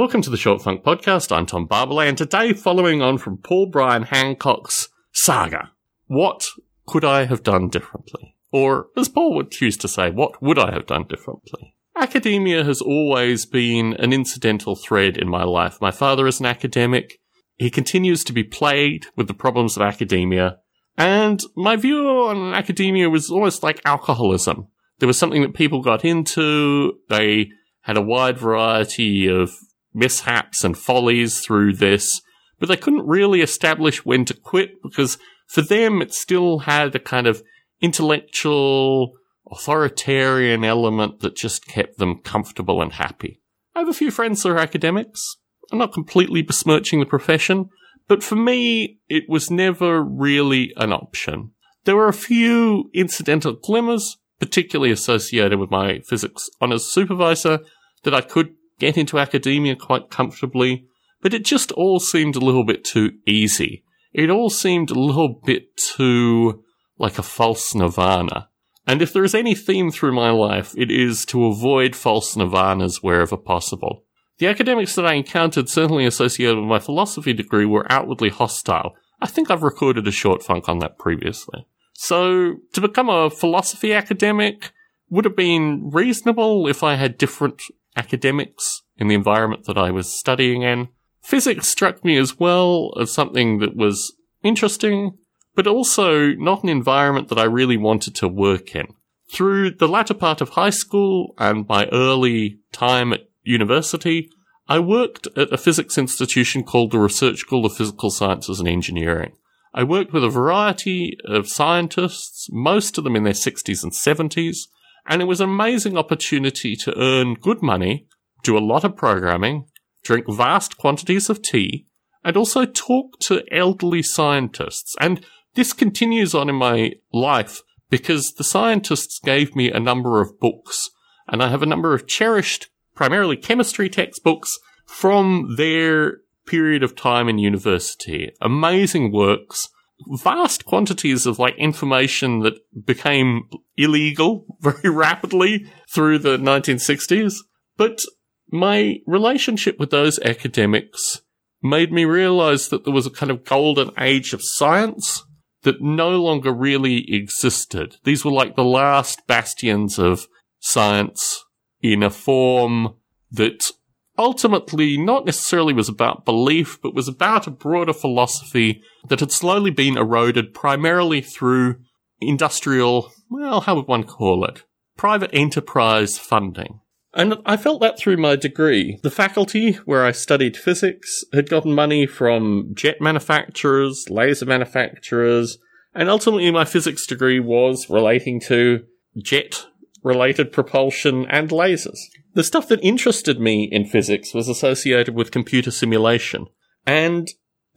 Welcome to the Short Funk Podcast. I'm Tom Barbalet, and today, following on from Paul Brian Hancock's saga, what could I have done differently? Or, as Paul would choose to say, what would I have done differently? Academia has always been an incidental thread in my life. My father is an academic. He continues to be plagued with the problems of academia. And my view on academia was almost like alcoholism. There was something that people got into. They had a wide variety of mishaps and follies through this, but they couldn't really establish when to quit because for them it still had a kind of intellectual, authoritarian element that just kept them comfortable and happy. I have a few friends that are academics. I'm not completely besmirching the profession, but for me, it was never really an option. There were a few incidental glimmers, particularly associated with my physics honours supervisor, that I could get into academia quite comfortably, but it just all seemed a little bit too easy. It all seemed a little bit too like a false nirvana. And if there is any theme through my life, it is to avoid false nirvanas wherever possible. The academics that I encountered, certainly associated with my philosophy degree, were outwardly hostile. I think I've recorded a short funk on that previously. So, to become a philosophy academic would have been reasonable if I had different academics in the environment that I was studying in. Physics struck me as well as something that was interesting, but also not an environment that I really wanted to work in. Through the latter part of high school and my early time at university, I worked at a physics institution called the Research School of Physical Sciences and Engineering. I worked with a variety of scientists, most of them in their 60s and 70s, and it was an amazing opportunity to earn good money, do a lot of programming, drink vast quantities of tea, and also talk to elderly scientists. And this continues on in my life because the scientists gave me a number of books, and I have a number of cherished, primarily chemistry textbooks from their period of time in university. Amazing works vast quantities of like information that became illegal very rapidly through the 1960s. But my relationship with those academics made me realize that there was a kind of golden age of science that no longer really existed. These were like the last bastions of science in a form that ultimately not necessarily was about belief, but was about a broader philosophy that had slowly been eroded primarily through industrial, well, how would one call it? Private enterprise funding. And I felt that through my degree. The faculty where I studied physics had gotten money from jet manufacturers, laser manufacturers, and ultimately my physics degree was relating to jet related propulsion and lasers. The stuff that interested me in physics was associated with computer simulation. And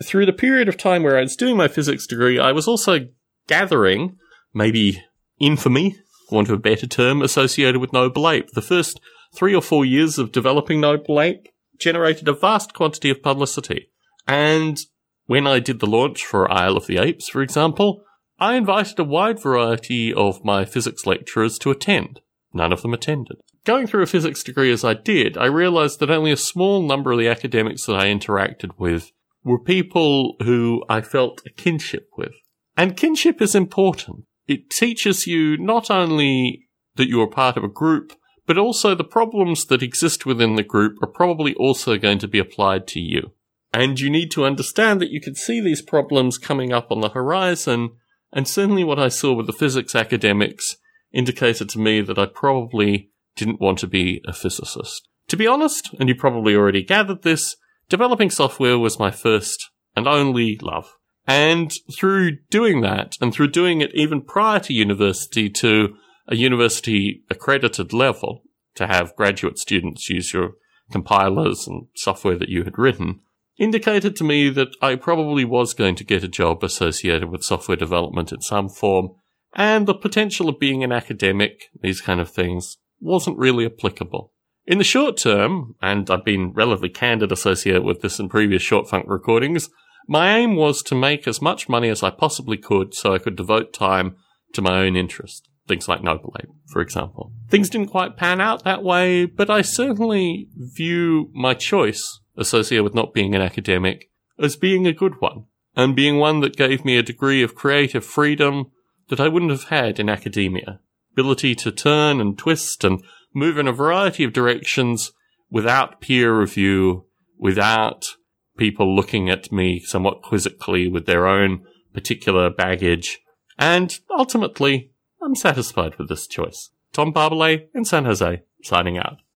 through the period of time where I was doing my physics degree, I was also gathering, maybe infamy, want of a better term, associated with Noble Ape. The first three or four years of developing Noble Ape generated a vast quantity of publicity. And when I did the launch for Isle of the Apes, for example, I invited a wide variety of my physics lecturers to attend. None of them attended. Going through a physics degree as I did, I realized that only a small number of the academics that I interacted with were people who I felt a kinship with. And kinship is important. It teaches you not only that you are part of a group, but also the problems that exist within the group are probably also going to be applied to you. And you need to understand that you can see these problems coming up on the horizon and certainly what I saw with the physics academics indicated to me that I probably didn't want to be a physicist. To be honest, and you probably already gathered this, developing software was my first and only love. And through doing that, and through doing it even prior to university to a university accredited level, to have graduate students use your compilers and software that you had written, indicated to me that I probably was going to get a job associated with software development in some form, and the potential of being an academic, these kind of things, wasn't really applicable. In the short term, and I've been relatively candid associated with this in previous short funk recordings, my aim was to make as much money as I possibly could so I could devote time to my own interest. things like Noble Ape, for example. Things didn't quite pan out that way, but I certainly view my choice associated with not being an academic as being a good one, and being one that gave me a degree of creative freedom that I wouldn't have had in academia. Ability to turn and twist and move in a variety of directions without peer review, without people looking at me somewhat quizzically with their own particular baggage. And ultimately, I'm satisfied with this choice. Tom Barbalet in San Jose, signing out.